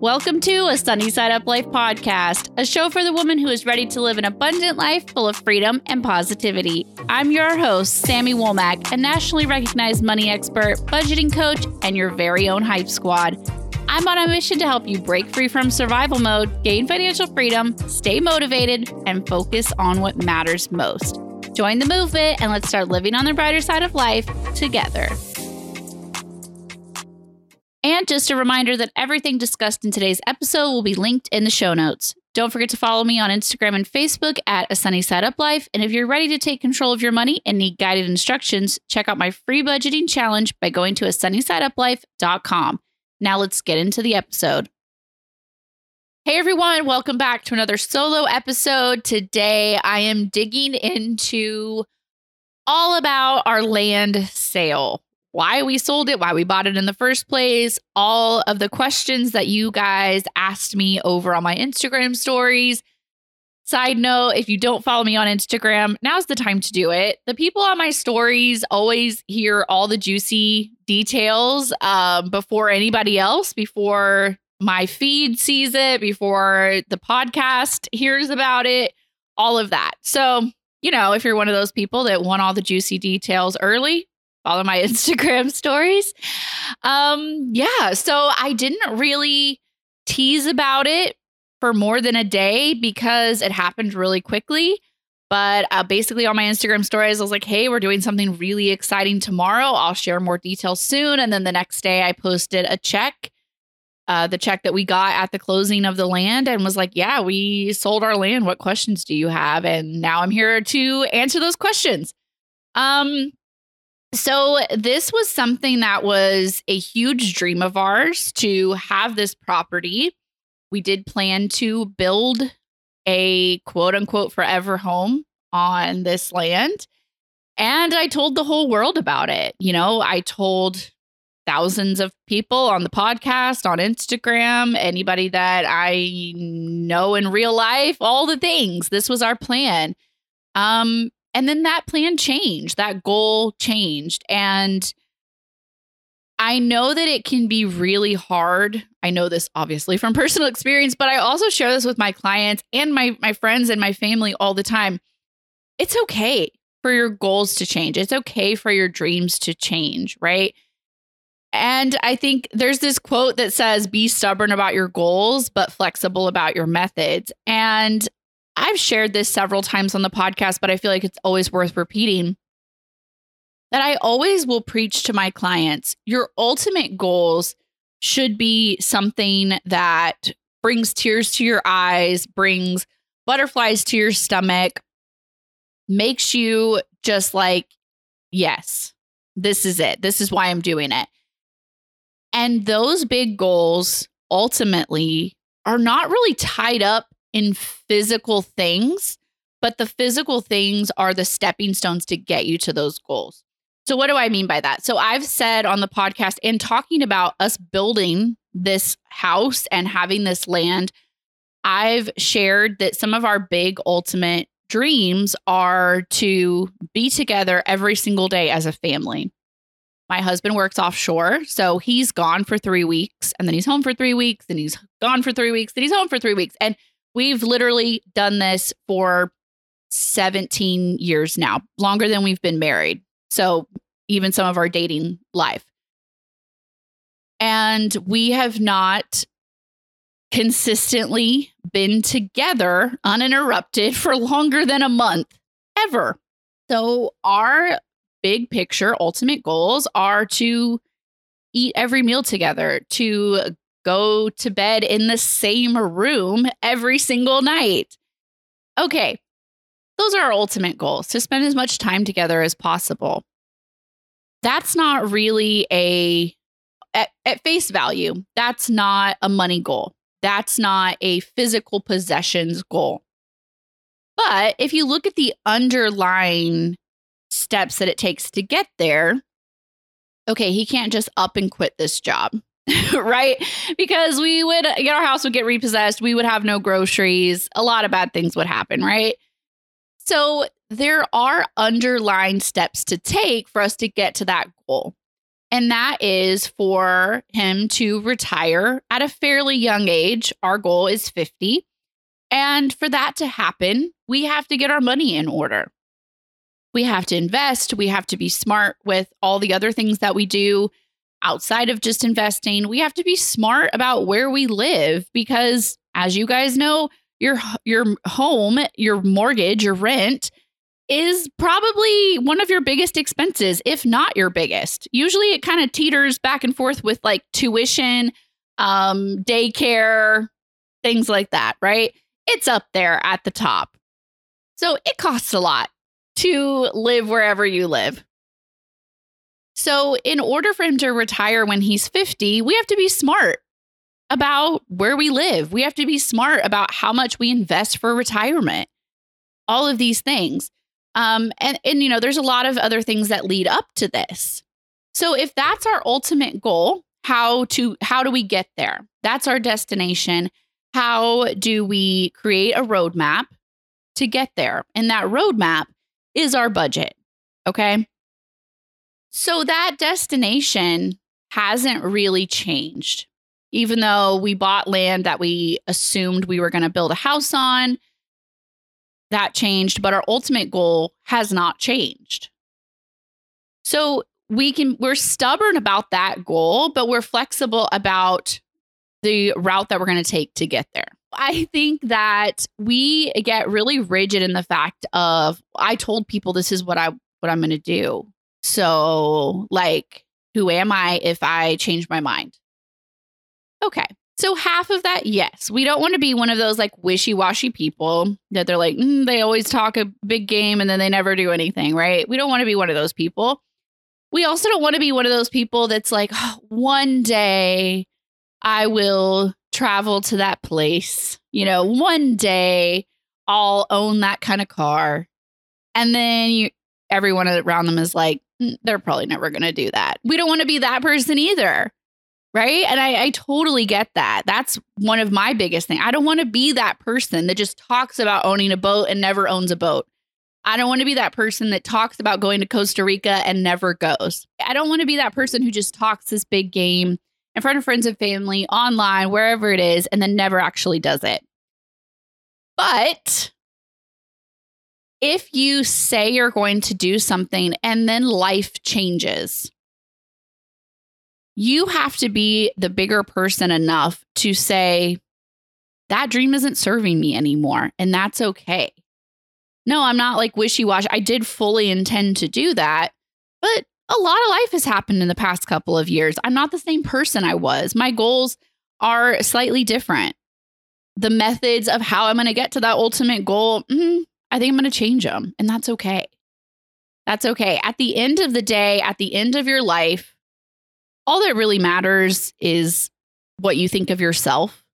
Welcome to a Sunny Side Up Life podcast, a show for the woman who is ready to live an abundant life full of freedom and positivity. I'm your host, Sami Womack, a nationally recognized money expert, budgeting coach, and your very own hype squad. I'm on a mission to help you break free from survival mode, gain financial freedom, stay motivated, and focus on what matters most. Join the movement and let's start living on the brighter side of life together. And just a reminder that everything discussed in today's episode will be linked in the show notes. Don't forget to follow me on Instagram and Facebook at A Sunny Side Up Life. And if you're ready to take control of your money and need guided instructions, check out my free budgeting challenge by going to a sunnysideuplife.com. Now let's get into the episode. Hey everyone, welcome back to another solo episode. Today I am digging into all about our land sale why we sold it, why we bought it in the first place, all of the questions that you guys asked me over on my Instagram stories. Side note, if you don't follow me on Instagram, now's the time to do it. The people on my stories always hear all the juicy details um, before anybody else, before my feed sees it, before the podcast hears about it, all of that. So, you know, if you're one of those people that want all the juicy details early, follow my Instagram stories. Um, yeah, so I didn't really tease about it for more than a day because it happened really quickly. But uh, basically, on my Instagram stories, I was like, hey, we're doing something really exciting tomorrow. I'll share more details soon. And then the next day, I posted a check, uh, the check that we got at the closing of the land, and was like, yeah, we sold our land. What questions do you have? And now I'm here to answer those questions. Um, so, this was something that was a huge dream of ours to have this property. We did plan to build a quote unquote forever home on this land. And I told the whole world about it. You know, I told thousands of people on the podcast, on Instagram, anybody that I know in real life, all the things. This was our plan. Um, and then that plan changed, that goal changed. And I know that it can be really hard. I know this obviously from personal experience, but I also share this with my clients and my my friends and my family all the time. It's okay for your goals to change. It's okay for your dreams to change, right? And I think there's this quote that says, be stubborn about your goals, but flexible about your methods. And I've shared this several times on the podcast, but I feel like it's always worth repeating that I always will preach to my clients your ultimate goals should be something that brings tears to your eyes, brings butterflies to your stomach, makes you just like, yes, this is it. This is why I'm doing it. And those big goals ultimately are not really tied up in physical things, but the physical things are the stepping stones to get you to those goals. So, what do I mean by that? So, I've said on the podcast and talking about us building this house and having this land, I've shared that some of our big ultimate dreams are to be together every single day as a family. My husband works offshore, so he's gone for three weeks and then he's home for three weeks and he's gone for three weeks and he's home for three weeks. And We've literally done this for 17 years now, longer than we've been married. So, even some of our dating life. And we have not consistently been together uninterrupted for longer than a month ever. So, our big picture ultimate goals are to eat every meal together, to go to bed in the same room every single night. Okay, those are our ultimate goals to spend as much time together as possible. That's not really a, at, at face value, that's not a money goal. That's not a physical possessions goal. But if you look at the underlying steps that it takes to get there, okay, he can't just up and quit this job. right? Because we would get our house would get repossessed, we would have no groceries, a lot of bad things would happen, right? So there are underlying steps to take for us to get to that goal. And that is for him to retire at a fairly young age. Our goal is 50. And for that to happen, we have to get our money in order. We have to invest. We have to be smart with all the other things that we do outside of just investing. We have to be smart about where we live because as you guys know, your your home, your mortgage, your rent is probably one of your biggest expenses, if not your biggest. Usually it kind of teeters back and forth with like tuition, um, daycare, things like that, right? It's up there at the top. So it costs a lot to live wherever you live. So, in order for him to retire when he's 50, we have to be smart about where we live. We have to be smart about how much we invest for retirement. All of these things. Um, and, and, you know, there's a lot of other things that lead up to this. So, if that's our ultimate goal, how to how do we get there? That's our destination. How do we create a roadmap to get there? And that roadmap is our budget. Okay. So that destination hasn't really changed. Even though we bought land that we assumed we were going to build a house on, that changed, but our ultimate goal has not changed. So we can we're stubborn about that goal, but we're flexible about the route that we're going to take to get there. I think that we get really rigid in the fact of I told people this is what I what I'm going to do. So, like, who am I if I change my mind? Okay. So, half of that, yes. We don't want to be one of those like wishy washy people that they're like, mm, they always talk a big game and then they never do anything, right? We don't want to be one of those people. We also don't want to be one of those people that's like, oh, one day I will travel to that place. You know, one day I'll own that kind of car. And then you, everyone around them is like, they're probably never going to do that. We don't want to be that person either. Right. And I, I totally get that. That's one of my biggest things. I don't want to be that person that just talks about owning a boat and never owns a boat. I don't want to be that person that talks about going to Costa Rica and never goes. I don't want to be that person who just talks this big game in front of friends and family, online, wherever it is, and then never actually does it. But if you say you're going to do something and then life changes, you have to be the bigger person enough to say, that dream isn't serving me anymore. And that's okay. No, I'm not like wishy washy. I did fully intend to do that, but a lot of life has happened in the past couple of years. I'm not the same person I was. My goals are slightly different. The methods of how I'm going to get to that ultimate goal, mm, I think I'm going to change them, and that's okay. That's okay. At the end of the day, at the end of your life, all that really matters is what you think of yourself,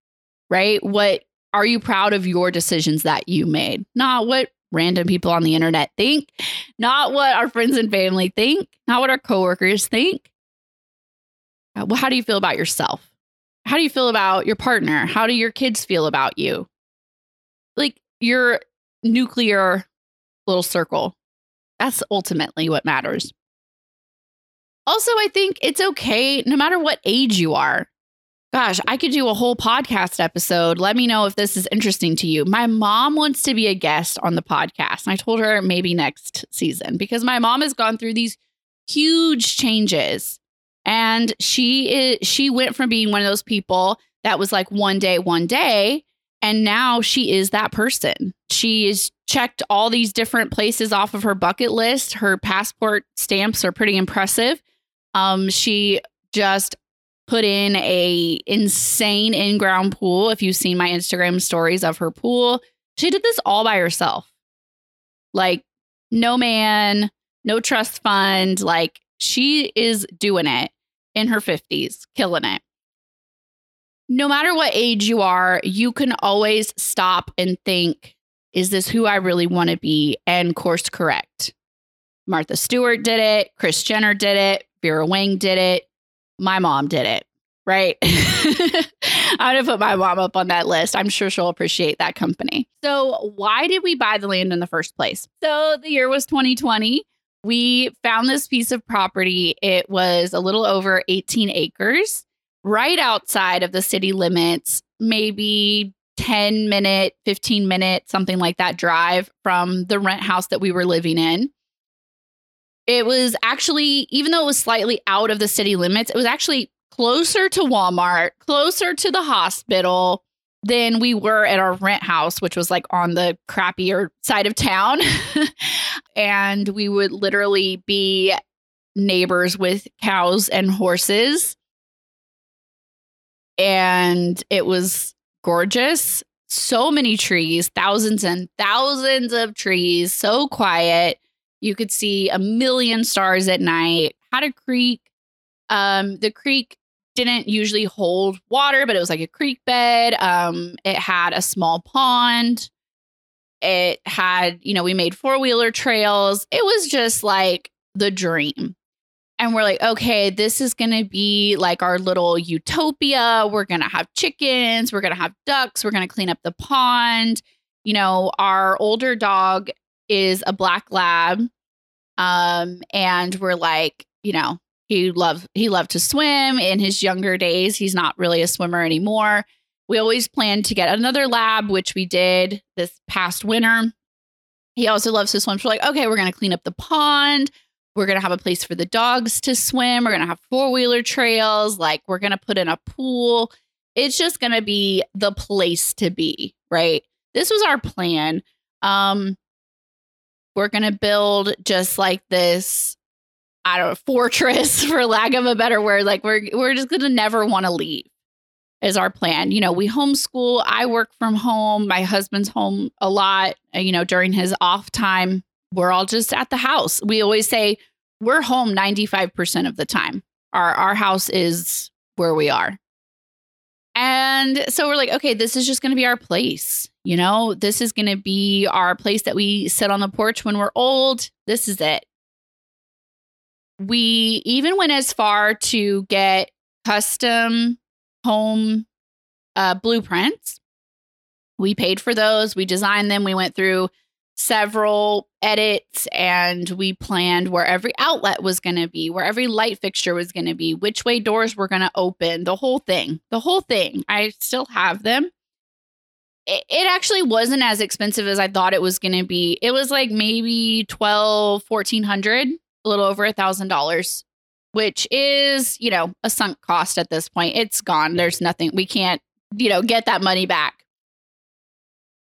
right? What are you proud of your decisions that you made? Not what random people on the internet think, not what our friends and family think, not what our coworkers think. Uh, well, how do you feel about yourself? How do you feel about your partner? How do your kids feel about you? Like your nuclear little circle. That's ultimately what matters. Also, I think it's okay no matter what age you are Gosh, I could do a whole podcast episode. Let me know if this is interesting to you. My mom wants to be a guest on the podcast. And I told her maybe next season because my mom has gone through these huge changes. And she is she went from being one of those people that was like one day, one day, and now she is that person. She has checked all these different places off of her bucket list. Her passport stamps are pretty impressive. Um, she just put in a insane in-ground pool. If you've seen my Instagram stories of her pool, she did this all by herself. Like no man, no trust fund, like she is doing it in her 50s, killing it. No matter what age you are, you can always stop and think, is this who I really want to be? And course correct. Martha Stewart did it, Kris Jenner did it, Vera Wang did it, my mom did it, right? I'm going to put my mom up on that list. I'm sure she'll appreciate that company. So, why did we buy the land in the first place? So, the year was 2020. we found this piece of property. It was a little over 18 acres, right outside of the city limits, maybe 10 minute, 15 minute, something like that drive from the rent house that we were living in. It was actually, even though it was slightly out of the city limits, it was actually closer to Walmart, closer to the hospital than we were at our rent house, which was like on the crappier side of town. and we would literally be neighbors with cows and horses. And it was gorgeous. So many trees, thousands and thousands of trees, so quiet. You could see a million stars at night. Had a creek. Um, the creek didn't usually hold water, but it was like a creek bed. Um, it had a small pond. It had, you know, we made four wheeler trails. It was just like the dream. And we're like, okay, this is going to be like our little utopia. We're going to have chickens. We're going to have ducks. We're going to clean up the pond. You know, our older dog is a black lab. Um, and we're like, you know, he loved he loved to swim in his younger days. He's not really a swimmer anymore. We always planned to get another lab, which we did this past winter. He also loves to swim. So we're like, okay, we're gonna clean up the pond. We're gonna have a place for the dogs to swim. We're gonna have four wheeler trails. Like we're gonna put in a pool. It's just gonna be the place to be, right? This was our plan. Um, we're gonna build just like this I don't know, fortress for lack of a better word. Like we're we're just gonna never want to leave is our plan. You know, we homeschool. I work from home. My husband's home a lot. You know, during his off time, we're all just at the house. We always say we're home 95% of the time. Our our house is where we are. And so we're like, okay, this is just going to be our place. You know, this is going to be our place that we sit on the porch when we're old. This is it we even went as far to get custom home uh, blueprints. We paid for those, we designed them, we went through several edits and we planned where every outlet was going to be, where every light fixture was going to be, which way doors were going to open, the whole thing. The whole thing. I still have them. It, it actually wasn't as expensive as I thought it was going to be. It was like maybe 12, 1400 a little over a thousand dollars, which is, you know, a sunk cost at this point. It's gone. There's nothing, we can't, you know, get that money back.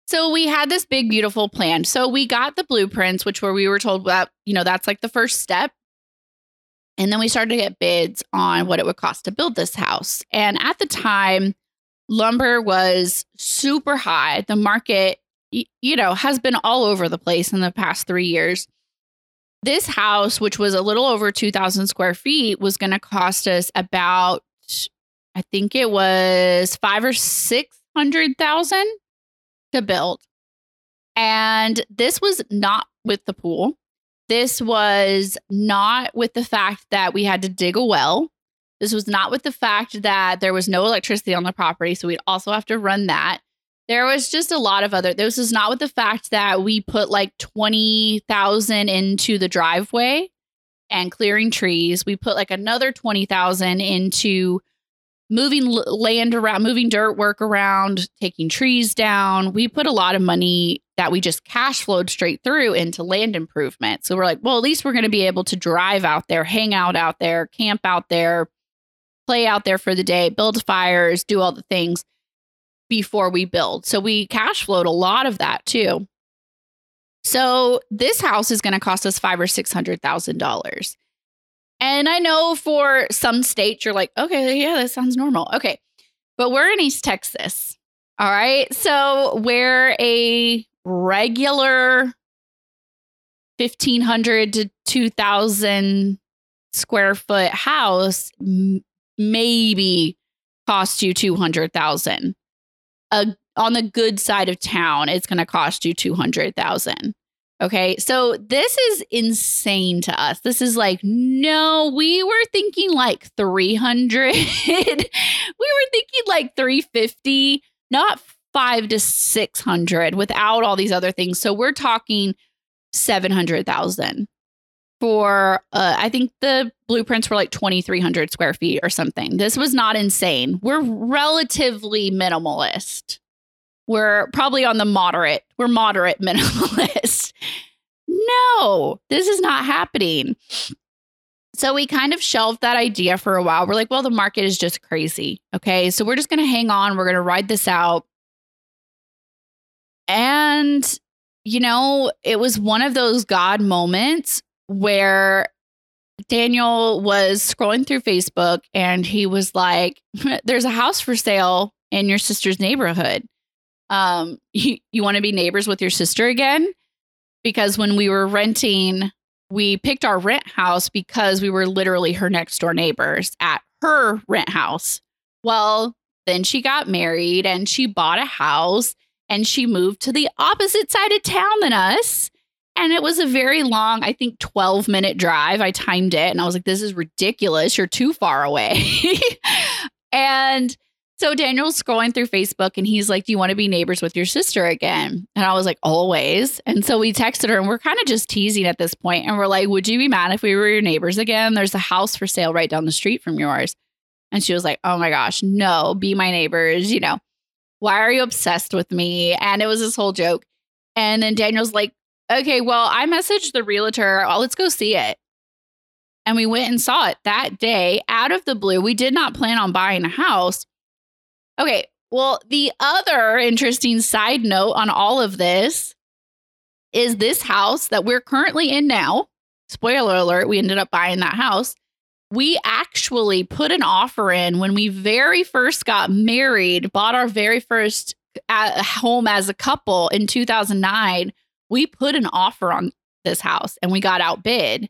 So we had this big, beautiful plan. So we got the blueprints, which were we were told that, you know, that's like the first step. And then we started to get bids on what it would cost to build this house. And at the time, lumber was super high. The market, you know, has been all over the place in the past three years this house, which was a little over 2,000 square feet, was going to cost us about, I think it was five or 600,000 to build. And this was not with the pool. This was not with the fact that we had to dig a well. This was not with the fact that there was no electricity on the property. So we'd also have to run that. There was just a lot of other. This is not with the fact that we put like twenty thousand into the driveway and clearing trees. We put like another twenty thousand into moving land around, moving dirt work around, taking trees down. We put a lot of money that we just cash flowed straight through into land improvement. So we're like, well, at least we're going to be able to drive out there, hang out out there, camp out there, play out there for the day, build fires, do all the things before we build. So we cash flowed a lot of that too. So this house is going to cost us five or six hundred thousand dollars. And I know for some states you're like, okay, yeah, that sounds normal. Okay. But we're in East Texas. All right. So where a regular 1500 to 2000 square foot house m- maybe cost you 200,000 a on the good side of town, it's going to cost you 200,000. Okay. So this is insane to us. This is like, no, we were thinking like 300. we were thinking like 350, not five to 600 without all these other things. So we're talking 700,000. for uh, I think the blueprints were like 2300 square feet or something. This was not insane. We're relatively minimalist. We're probably on the moderate. We're moderate minimalist. no, this is not happening. So we kind of shelved that idea for a while. We're like, well, the market is just crazy. Okay. So we're just going to hang on. We're going to ride this out. And, you know, it was one of those God moments where Daniel was scrolling through Facebook and he was like, there's a house for sale in your sister's neighborhood. Um, you, you want to be neighbors with your sister again? Because when we were renting we picked our rent house because we were literally her next door neighbors at her rent house. Well, then she got married and she bought a house and she moved to the opposite side of town than us. And it was a very long, I think 12 minute drive. I timed it and I was like, this is ridiculous. You're too far away. and so Daniel's scrolling through Facebook and he's like, Do you want to be neighbors with your sister again? And I was like, Always. And so we texted her and we're kind of just teasing at this point, And we're like, Would you be mad if we were your neighbors again? There's a house for sale right down the street from yours. And she was like, Oh my gosh, no, be my neighbors. You know, why are you obsessed with me? And it was this whole joke. And then Daniel's like, Okay, well, I messaged the realtor. Oh, let's go see it. And we went and saw it that day out of the blue. We did not plan on buying a house Okay. Well, the other interesting side note on all of this is this house that we're currently in now. Spoiler alert, we ended up buying that house. We actually put an offer in when we very first got married, bought our very first uh, home as a couple in 2009. We put an offer on this house and we got outbid.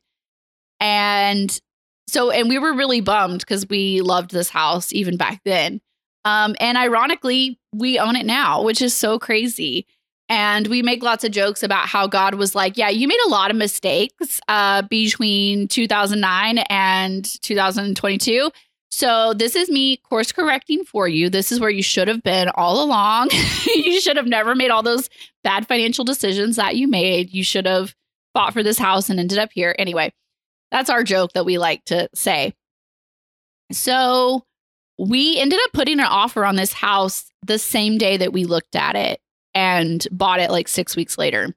And so, and we were really bummed because we loved this house even back then. Um, and ironically, we own it now, which is so crazy. And we make lots of jokes about how God was like, yeah, you made a lot of mistakes uh, between 2009 and 2022. So this is me course correcting for you. This is where you should have been all along. you should have never made all those bad financial decisions that you made. You should have fought for this house and ended up here. Anyway, that's our joke that we like to say. So we ended up putting an offer on this house the same day that we looked at it and bought it like six weeks later.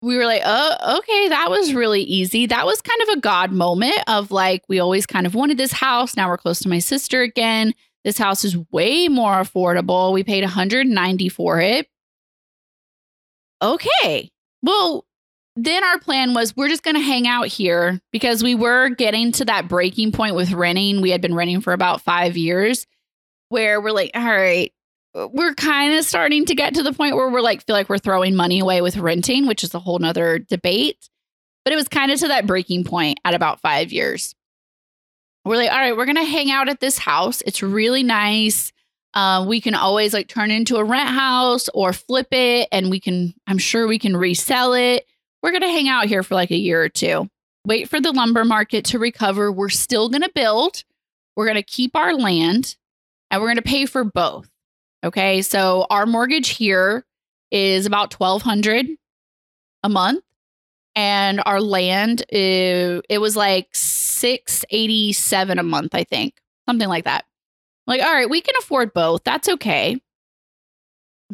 We were like, oh, okay, that was really easy. That was kind of a God moment of like, we always kind of wanted this house. Now we're close to my sister again. This house is way more affordable. We paid 190 for it. Okay. Well, then our plan was we're just going to hang out here because we were getting to that breaking point with renting. We had been renting for about five years where we're like, all right, we're kind of starting to get to the point where we're like, feel like we're throwing money away with renting, which is a whole nother debate. But it was kind of to that breaking point at about five years. We're like, all right, we're going to hang out at this house. It's really nice. Uh, we can always like turn into a rent house or flip it and we can, I'm sure we can resell it we're going to hang out here for like a year or two, wait for the lumber market to recover. We're still going to build, we're going to keep our land, and we're going to pay for both. Okay. So our mortgage here is about 1200 a month and our land it, it was like 687 a month i think something like that like all right we can afford both that's okay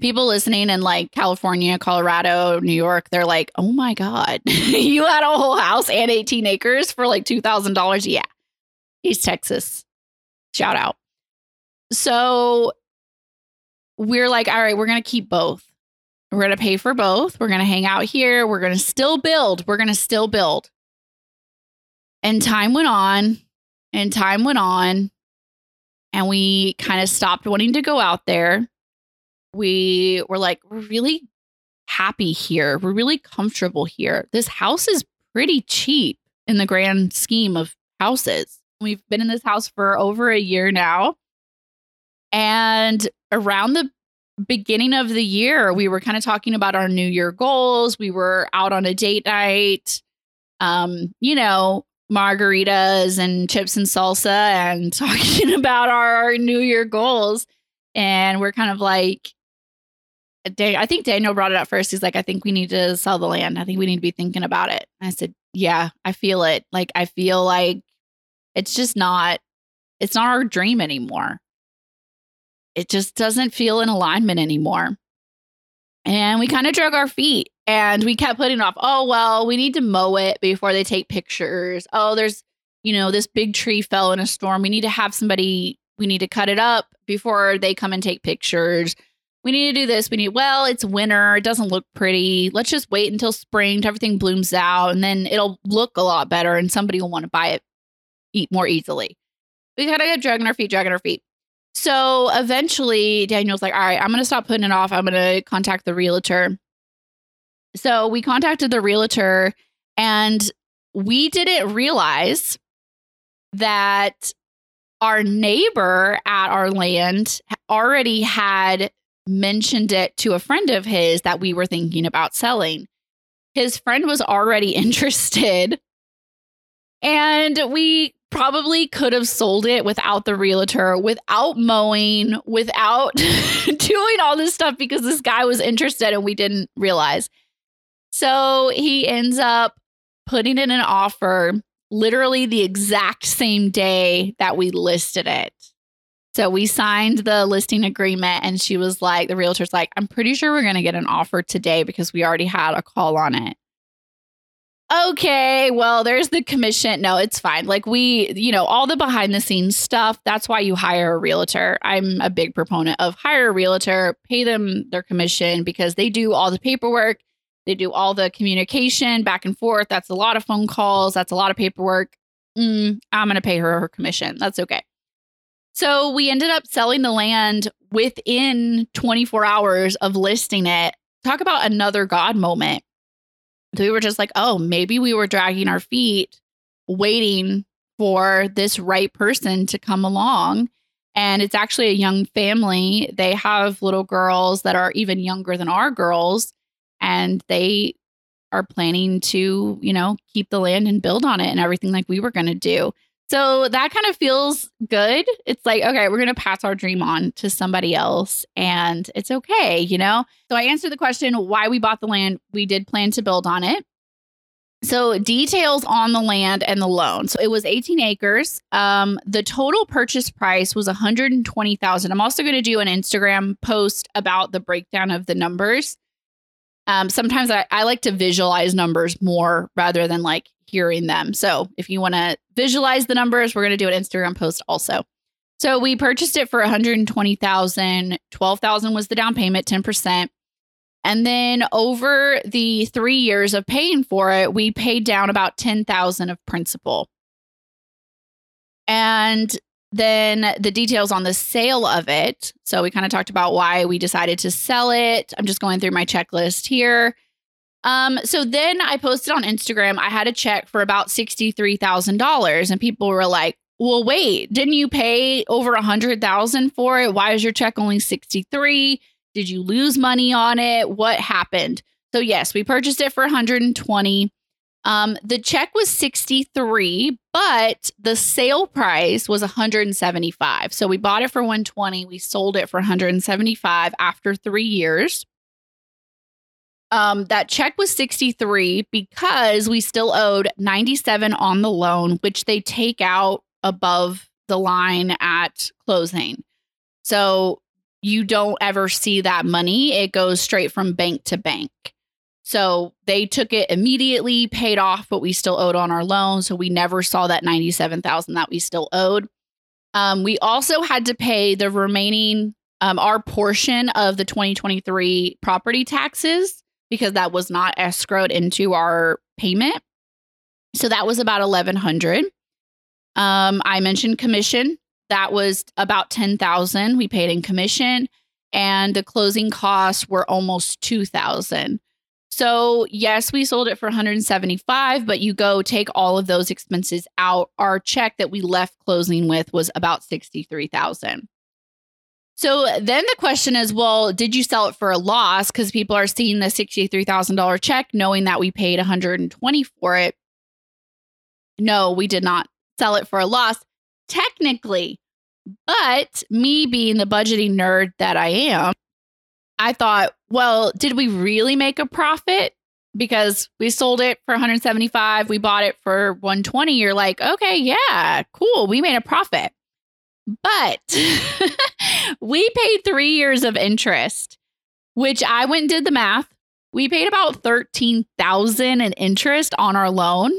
people listening in like California, Colorado, New York, they're like, oh my God, you had a whole house and 18 acres for like $2,000. Yeah. East Texas. Shout out. So we're like, all right, we're going to keep both. We're going to pay for both. We're going to hang out here. We're going to still build. We're going to still build. And time went on and time went on. And we kind of stopped wanting to go out there we were like, really happy here. We're really comfortable here. This house is pretty cheap in the grand scheme of houses. We've been in this house for over a year now. And around the beginning of the year, we were kind of talking about our new year goals. We were out on a date night, um, you know, margaritas and chips and salsa and talking about our new year goals. And we're kind of like, Dan- I think Daniel brought it up first. He's like, I think we need to sell the land. I think we need to be thinking about it. And I said, Yeah, I feel it. Like, I feel like it's just not, it's not our dream anymore. It just doesn't feel in alignment anymore. And we kind of drug our feet and we kept putting off, oh, well, we need to mow it before they take pictures. Oh, there's, you know, this big tree fell in a storm. We need to have somebody, we need to cut it up before they come and take pictures. We need to do this. We need, well, it's winter. It doesn't look pretty. Let's just wait until spring till everything blooms out and then it'll look a lot better and somebody will want to buy it eat more easily. We of get dragging our feet, dragging our feet. So eventually Daniel's like, all right, I'm to stop putting it off. I'm to contact the realtor. So we contacted the realtor and we didn't realize that our neighbor at our land already had mentioned it to a friend of his that we were thinking about selling. His friend was already interested. And we probably could have sold it without the realtor, without mowing, without doing all this stuff because this guy was interested and we didn't realize. So he ends up putting in an offer literally the exact same day that we listed it. So we signed the listing agreement and she was like, the realtor's like, I'm pretty sure we're going to get an offer today because we already had a call on it okay, well, there's the commission. No, it's fine. Like we, you know, all the behind the scenes stuff, that's why you hire a realtor. I'm a big proponent of hire a realtor, pay them their commission because they do all the paperwork, they do all the communication back and forth. That's a lot of phone calls, that's a lot of paperwork. Mm, I'm going to pay her her commission. That's okay. So we ended up selling the land within 24 hours of listing it. Talk about another God moment we were just like, oh, maybe we were dragging our feet waiting for this right person to come along. And it's actually a young family. They have little girls that are even younger than our girls. And they are planning to, you know, keep the land and build on it and everything like we were going to do. So that kind of feels good. It's like, okay, we're going to pass our dream on to somebody else and it's okay, you know? So I answered the question why we bought the land. We did plan to build on it. So details on the land and the loan. So it was 18 acres. Um, the total purchase price was 120,000. I'm also going to do an Instagram post about the breakdown of the numbers. Um, sometimes I, I like to visualize numbers more rather than like hearing them. So if you want to visualize the numbers, we're going to do an Instagram post also. So we purchased it for 120,000, 12,000 was the down payment, 10%. And then over the 3 years of paying for it, we paid down about 10,000 of principal. And then the details on the sale of it. So we kind of talked about why we decided to sell it. I'm just going through my checklist here. Um, so then I posted on Instagram, I had a check for about $63,000 and people were like, well, wait, didn't you pay over a hundred thousand for it? Why is your check only 63? Did you lose money on it? What happened? So yes, we purchased it for 120. Um, the check was 63, but the sale price was 175. So we bought it for 120. We sold it for 175 after three years um, that check was 63 because we still owed 97 on the loan, which they take out above the line at closing. So you don't ever see that money. It goes straight from bank to bank. So they took it immediately, paid off what we still owed on our loan. So we never saw that 97,000 that we still owed. Um, we also had to pay the remaining, um, our portion of the 2023 property taxes because that was not escrowed into our payment. So that was about 1100. Um, I mentioned commission. That was about 10,000 we paid in commission and the closing costs were almost 2,000. So, yes, we sold it for 175, but you go take all of those expenses out. Our check that we left closing with was about 63,000. So then the question is, well, did you sell it for a loss? Because people are seeing the $63,000 check knowing that we paid 120 for it. No, we did not sell it for a loss, technically. But me being the budgeting nerd that I am, I thought well, did we really make a profit? Because we sold it for 175, we bought it for 120. You're like, okay, yeah, cool. We made a profit. But we paid three years of interest, which I went and did the math. We paid about 13,000 in interest on our loan.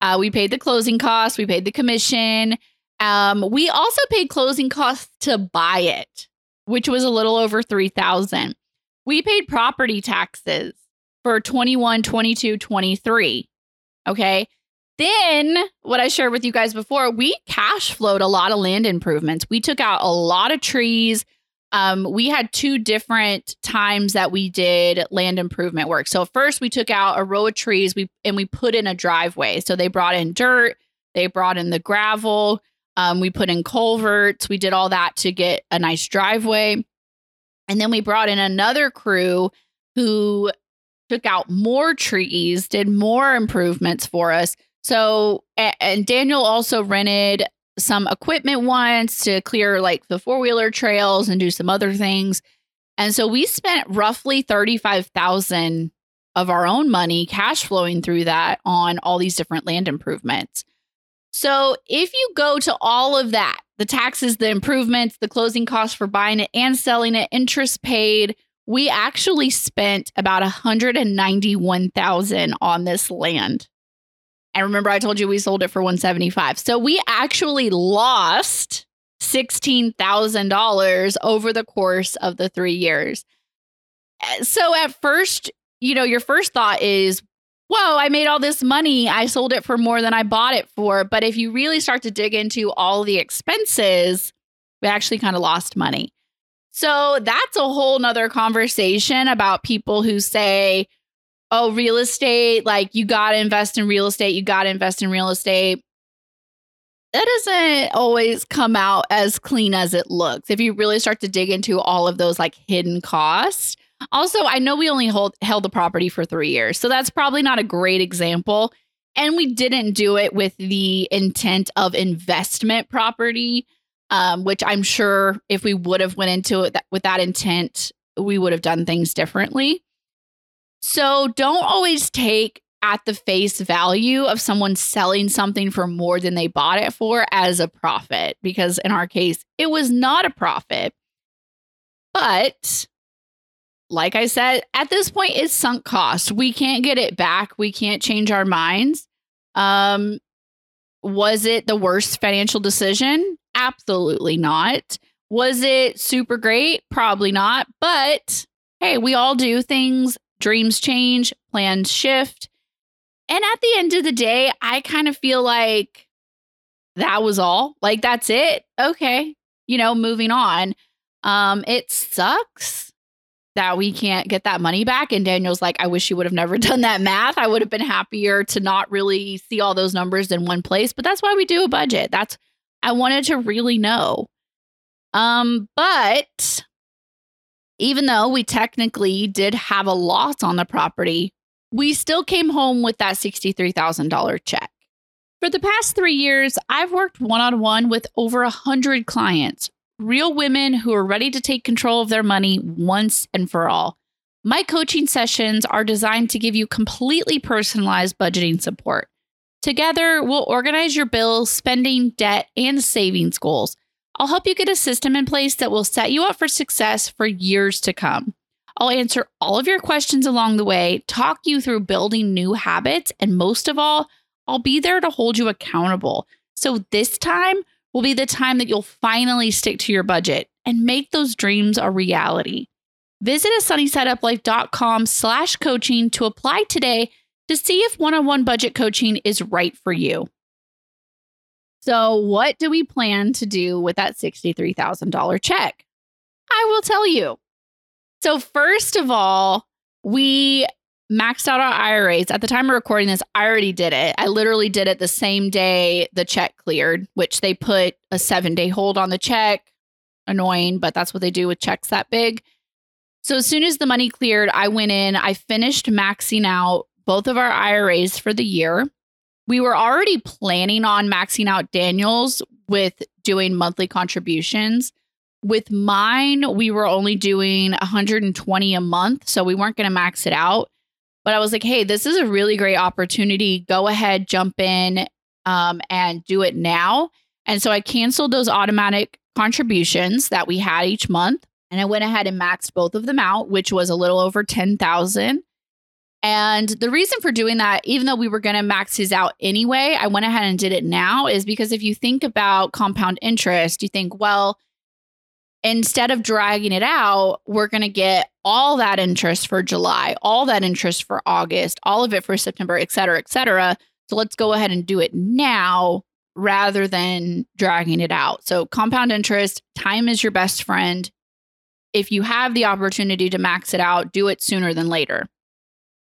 Uh, we paid the closing costs, we paid the commission. Um, we also paid closing costs to buy it, which was a little over 3,000. We paid property taxes for 21, 22, 23. Okay. Then, what I shared with you guys before, we cash flowed a lot of land improvements. We took out a lot of trees. Um, we had two different times that we did land improvement work. So first, we took out a row of trees, we and we put in a driveway. So they brought in dirt, they brought in the gravel, um, we put in culverts, we did all that to get a nice driveway, and then we brought in another crew who took out more trees, did more improvements for us. So, and Daniel also rented some equipment once to clear like the four wheeler trails and do some other things. And so we spent roughly 35,000 of our own money cash flowing through that on all these different land improvements. So if you go to all of that, the taxes, the improvements, the closing costs for buying it and selling it, interest paid, we actually spent about 191,000 on this land. And remember, I told you we sold it for 175. So we actually lost $16,000 over the course of the three years. Eh, so at first, you know, your first thought is, whoa, I made all this money. I sold it for more than I bought it for. But if you really start to dig into all the expenses, we actually kind of lost money. So that's a whole nother conversation about people who say, oh, real estate, like you got to invest in real estate, you got to invest in real estate. That doesn't always come out as clean as it looks. If you really start to dig into all of those like hidden costs. Also, I know we only hold, held the property for three years, so that's probably not a great example. And we didn't do it with the intent of investment property, um, which I'm sure if we would have went into it that, with that intent, we would have done things differently. So don't always take at the face value of someone selling something for more than they bought it for as a profit, because in our case, it was not a profit. But like I said, at this point, it's sunk cost. We can't get it back. We can't change our minds. Um, was it the worst financial decision? Absolutely not. Was it super great? Probably not. But hey, we all do things dreams change, plans shift. And at the end of the day, I kind of feel like that was all. Like that's it. Okay. You know, moving on. Um it sucks that we can't get that money back and Daniel's like I wish you would have never done that math. I would have been happier to not really see all those numbers in one place, but that's why we do a budget. That's I wanted to really know. Um but even though we technically did have a loss on the property, we still came home with that $63,000 check. For the past three years, I've worked one on one with over 100 clients, real women who are ready to take control of their money once and for all. My coaching sessions are designed to give you completely personalized budgeting support. Together, we'll organize your bills, spending, debt, and savings goals I'll help you get a system in place that will set you up for success for years to come. I'll answer all of your questions along the way, talk you through building new habits, and most of all, I'll be there to hold you accountable. So this time will be the time that you'll finally stick to your budget and make those dreams a reality. Visit a sunnysideuplife.com slash coaching to apply today to see if one-on-one budget coaching is right for you. So, what do we plan to do with that $63,000 check? I will tell you. So, first of all, we maxed out our IRAs. At the time of recording this, I already did it. I literally did it the same day the check cleared, which they put a seven day hold on the check. Annoying, but that's what they do with checks that big. So, as soon as the money cleared, I went in, I finished maxing out both of our IRAs for the year we were already planning on maxing out Daniels with doing monthly contributions. with mine, we were only doing 120 a month. So we weren't going to max it out. But I was like, hey, this is a really great opportunity. Go ahead, jump in um, and do it now. And so I canceled those automatic contributions that we had each month. And I went ahead and maxed both of them out, which was a little over 10,000. And the reason for doing that, even though we were going to max his out anyway, I went ahead and did it now is because if you think about compound interest, you think, well, instead of dragging it out, we're going to get all that interest for July, all that interest for August, all of it for September, et cetera, et cetera. So let's go ahead and do it now rather than dragging it out. So compound interest, time is your best friend. If you have the opportunity to max it out, do it sooner than later.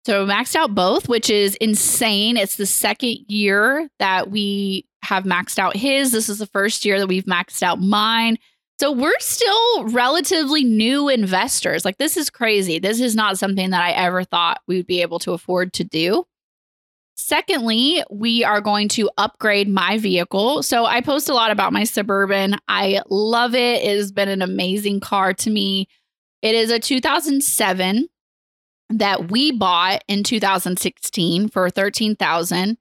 So maxed out both, which is insane. It's the second year that we have maxed out his. This is the first year that we've maxed out mine. So we're still relatively new investors. Like this is crazy. This is not something that I ever thought we would be able to afford to do. Secondly, we are going to upgrade my vehicle. So I post a lot about my Suburban. I love it. It has been an amazing car to me. It is a 2007 that we bought in 2016 for 13,000.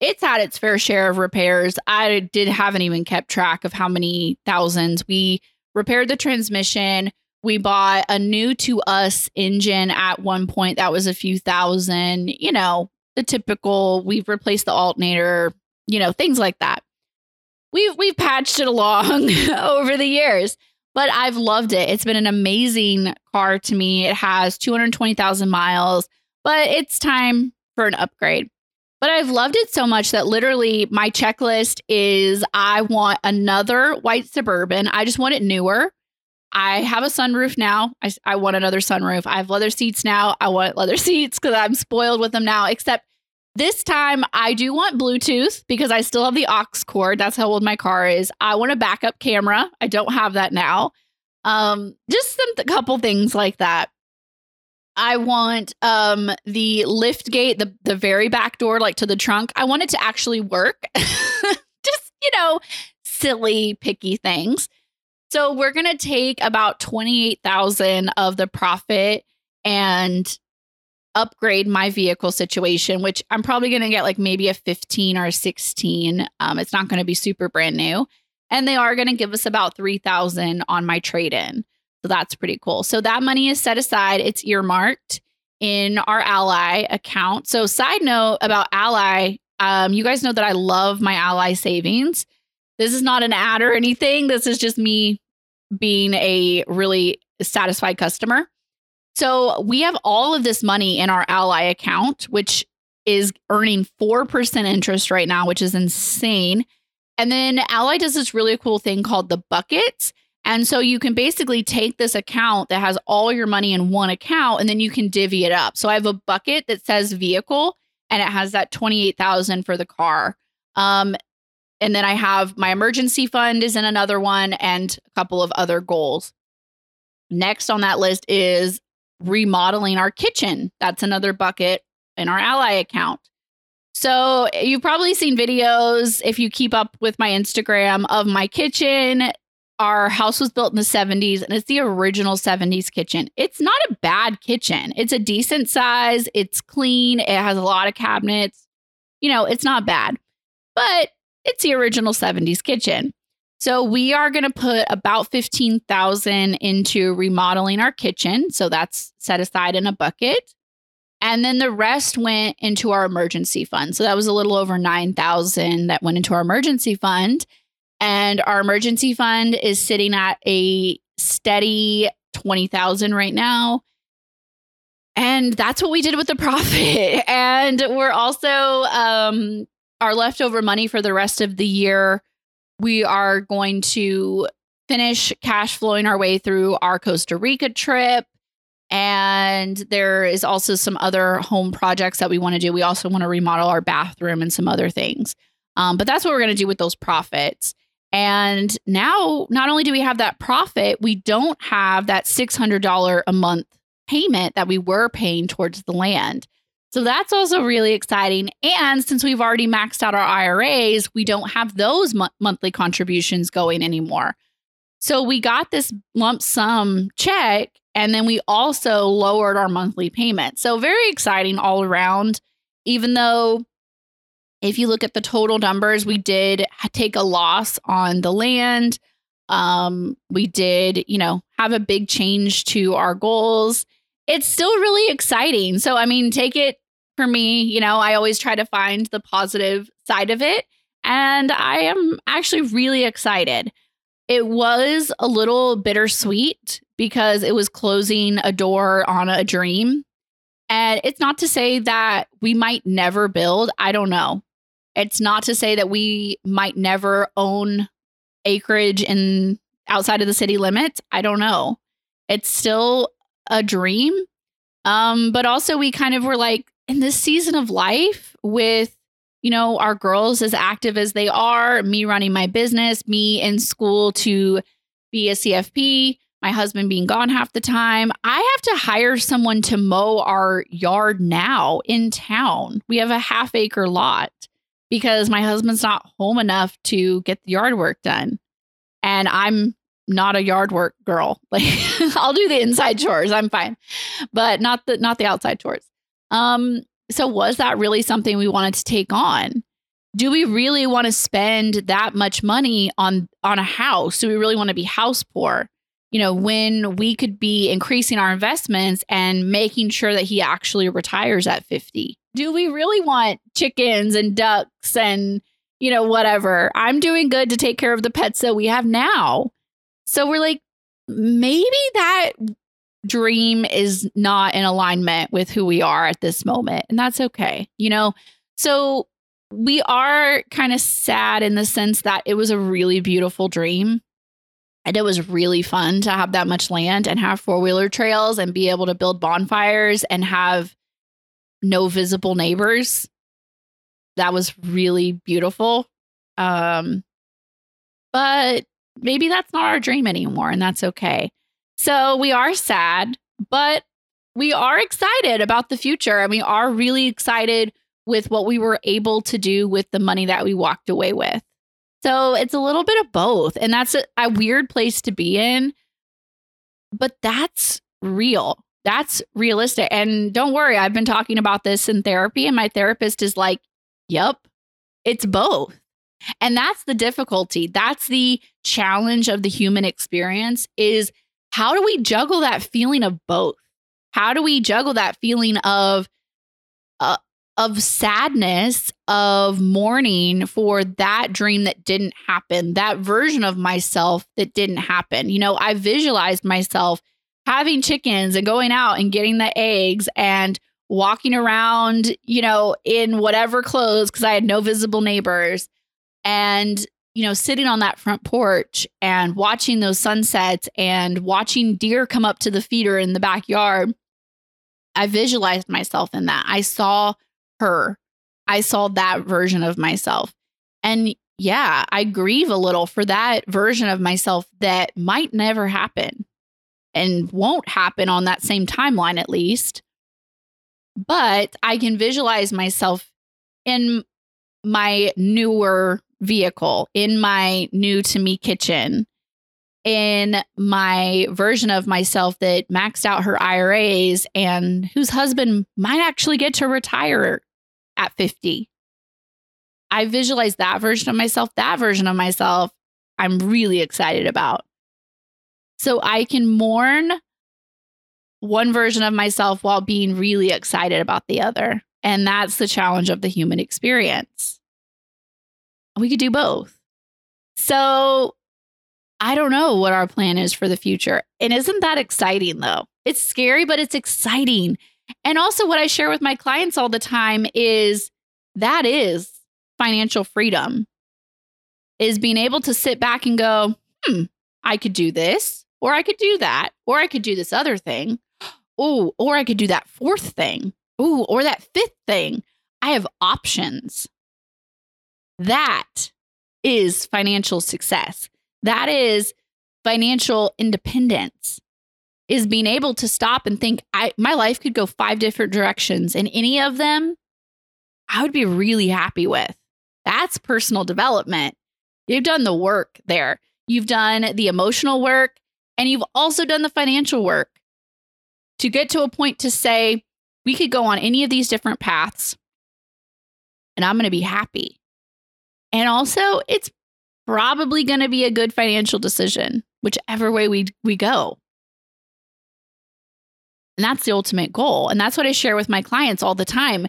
It's had its fair share of repairs. I did haven't even kept track of how many thousands. We repaired the transmission. We bought a new to us engine at one point that was a few thousand, you know, the typical we've replaced the alternator, you know, things like that. We've we've patched it along over the years, but I've loved it. It's been an amazing car to me. It has 220,000 miles, but it's time for an upgrade. But I've loved it so much that literally my checklist is I want another white suburban. I just want it newer. I have a sunroof now. I, I want another sunroof. I have leather seats now. I want leather seats because I'm spoiled with them now. Except this time, I do want Bluetooth because I still have the aux cord. That's how old my car is. I want a backup camera. I don't have that now. Um, just some th- couple things like that. I want um the lift gate, the the very back door, like to the trunk. I want it to actually work. just you know, silly picky things. So we're going to take about 28,000 of the profit and upgrade my vehicle situation, which I'm probably going to get like maybe a 15 or a 16. Um, it's not going to be super brand new. And they are going to give us about 3,000 on my trade in. So that's pretty cool. So that money is set aside, it's earmarked in our Ally account. So, side note about Ally, um, you guys know that I love my Ally savings. This is not an ad or anything. This is just me being a really satisfied customer. So we have all of this money in our Ally account, which is earning 4% interest right now, which is insane. And then Ally does this really cool thing called the buckets. And so you can basically take this account that has all your money in one account and then you can divvy it up. So I have a bucket that says vehicle and it has that 28,000 for the car. Um, and then I have my emergency fund is in another one and a couple of other goals. Next on that list is remodeling our kitchen. That's another bucket in our ally account. So you've probably seen videos if you keep up with my Instagram of my kitchen. Our house was built in the 70s and it's the original 70s kitchen. It's not a bad kitchen. It's a decent size, it's clean, it has a lot of cabinets. You know, it's not bad. But it's the original 70s kitchen. So we are going to put about 15,000 into remodeling our kitchen. So that's set aside in a bucket. And then the rest went into our emergency fund. So that was a little over 9,000 that went into our emergency fund. And our emergency fund is sitting at a steady 20,000 right now. And that's what we did with the profit. And we're also um, our leftover money for the rest of the year, we are going to finish cash flowing our way through our Costa Rica trip. And there is also some other home projects that we want to do. We also want to remodel our bathroom and some other things. Um, but that's what we're going to do with those profits. And now, not only do we have that profit, we don't have that $600 a month payment that we were paying towards the land. So that's also really exciting. And since we've already maxed out our IRAs, we don't have those mo- monthly contributions going anymore. So we got this lump sum check and then we also lowered our monthly payment. So very exciting all around, even though if you look at the total numbers, we did take a loss on the land. Um, we did, you know, have a big change to our goals. It's still really exciting. So, I mean, take it for me, you know, I always try to find the positive side of it. And I am actually really excited. It was a little bittersweet because it was closing a door on a dream. And it's not to say that we might never build. I don't know. It's not to say that we might never own acreage in outside of the city limits. I don't know. It's still a dream. Um, but also we kind of were like in this season of life with you know, our girls as active as they are, me running my business, me in school to be a CFP, my husband being gone half the time. I have to hire someone to mow our yard now in town. We have a half acre lot because my husband's not home enough to get the yard work done. And I'm not a yard work girl. Like I'll do the inside chores, I'm fine. But not the not the outside chores. Um so was that really something we wanted to take on? Do we really want to spend that much money on on a house? Do we really want to be house poor? You know, when we could be increasing our investments and making sure that he actually retires at 50. Do we really want chickens and ducks and you know whatever? I'm doing good to take care of the pets that we have now. So we're like maybe that dream is not in alignment with who we are at this moment. And that's okay, you know? So we are kind of sad in the sense that it was a really beautiful dream. And it was really fun to have that much land and have four wheeler trails and be able to build bonfires and have no visible neighbors. That was really beautiful. Um, but maybe that's not our dream anymore, and that's okay. So we are sad, but we are excited about the future and we are really excited with what we were able to do with the money that we walked away with. So it's a little bit of both. And that's a, a weird place to be in, but that's real. That's realistic. And don't worry, I've been talking about this in therapy, and my therapist is like, yep, it's both. And that's the difficulty. That's the challenge of the human experience is how do we juggle that feeling of both? How do we juggle that feeling of uh, of sadness, of mourning for that dream that didn't happen, that version of myself that didn't happen? You know, I visualized myself having chickens and going out and getting the eggs and walking around, you know, in whatever clothes because I had no visible neighbors and you know, sitting on that front porch and watching those sunsets and watching deer come up to the feeder in the backyard, I visualized myself in that. I saw her. I saw that version of myself. And yeah, I grieve a little for that version of myself that might never happen and won't happen on that same timeline, at least. But I can visualize myself in my newer vehicle, in my new to me kitchen, in my version of myself that maxed out her IRAs and whose husband might actually get to retire at 50. I visualize that version of myself, that version of myself, I'm really excited about. So I can mourn one version of myself while being really excited about the other. And that's the challenge of the human experience we could do both. So I don't know what our plan is for the future. And isn't that exciting though? It's scary, but it's exciting. And also, what I share with my clients all the time is that is financial freedom, is being able to sit back and go, hmm, I could do this, or I could do that, or I could do this other thing. Oh, or I could do that fourth thing. Oh, or that fifth thing. I have options. That is financial success. That is financial independence. Is being able to stop and think, I my life could go five different directions, and any of them I would be really happy with. That's personal development. You've done the work there. you've done the emotional work, and you've also done the financial work to get to a point to say, we could go on any of these different paths and I'm going to be happy. And also, it's probably going to be a good financial decision, whichever way we, we go. And that's the ultimate goal. And that's what I share with my clients all the time.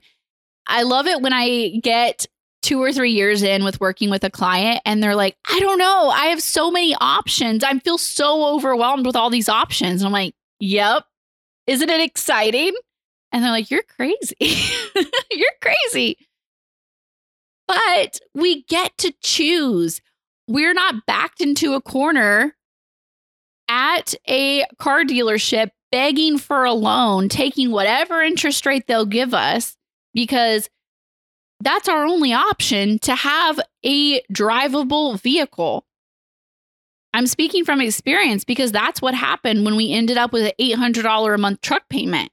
I love it when I get two or three years in with working with a client and they're like, I don't know. I have so many options. I feel so overwhelmed with all these options. And I'm like, yep. Isn't it exciting? And they're like, you're crazy. you're crazy. But we get to choose. We're not backed into a corner at a car dealership begging for a loan, taking whatever interest rate they'll give us because that's our only option to have a drivable vehicle. I'm speaking from experience because that's what happened when we ended up with an $800 a month truck payment.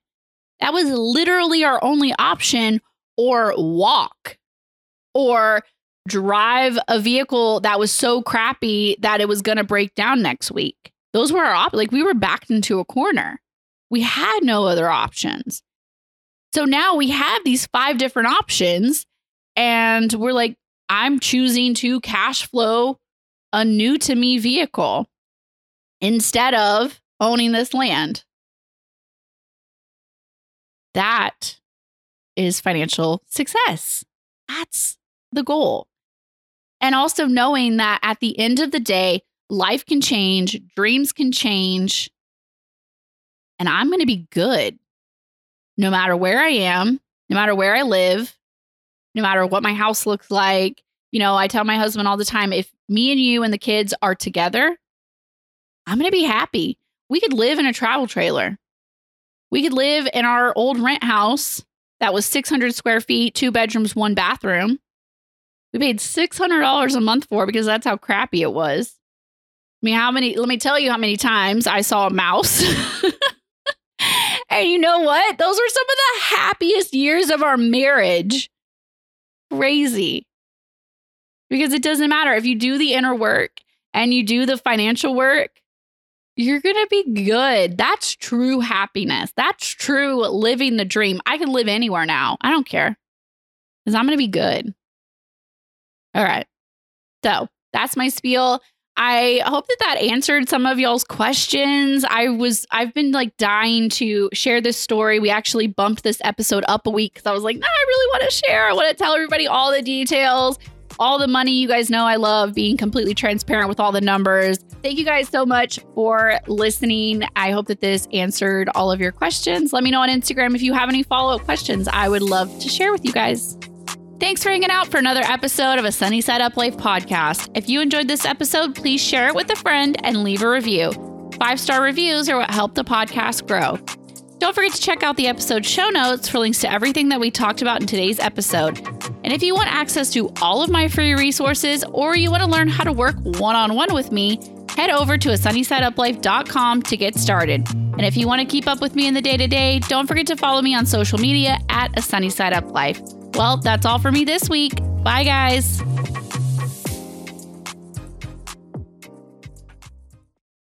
That was literally our only option, or walk, or drive a vehicle that was so crappy that it was going to break down next week. Those were our options. Like we were backed into a corner. We had no other options. So now we have these five different options, and we're like, I'm choosing to cash flow a new to me vehicle instead of owning this land. That is financial success. That's the goal. And also knowing that at the end of the day, life can change, dreams can change, and I'm going to be good no matter where I am, no matter where I live, no matter what my house looks like. You know, I tell my husband all the time if me and you and the kids are together, I'm going to be happy. We could live in a travel trailer. We could live in our old rent house that was 600 square feet, two bedrooms, one bathroom. We paid $600 a month for because that's how crappy it was. I mean, how many, let me tell you how many times I saw a mouse And you know what? Those were some of the happiest years of our marriage. Crazy. Because it doesn't matter if you do the inner work and you do the financial work, you're going to be good. That's true happiness. That's true living the dream. I can live anywhere now. I don't care because I'm going to be good. All right. So that's my spiel. I hope that that answered some of y'all's questions. I was, I've been like dying to share this story. We actually bumped this episode up a week because I was like, nah, I really want to share. I want to tell everybody all the details, all the money. You guys know I love being completely transparent with all the numbers. Thank you guys so much for listening. I hope that this answered all of your questions. Let me know on Instagram if you have any follow up questions. I would love to share with you guys. Thanks for hanging out for another episode of a Sunny Side Up Life podcast. If you enjoyed this episode, please share it with a friend and leave a review. Five star reviews are what help the podcast grow. Don't forget to check out the episode show notes for links to everything that we talked about in today's episode. And if you want access to all of my free resources or you want to learn how to work one on one with me, head over to a sunnysideuplife.com to get started. And if you want to keep up with me in the day to day, don't forget to follow me on social media at a sunny side up life. Well, that's all for me this week. Bye, guys.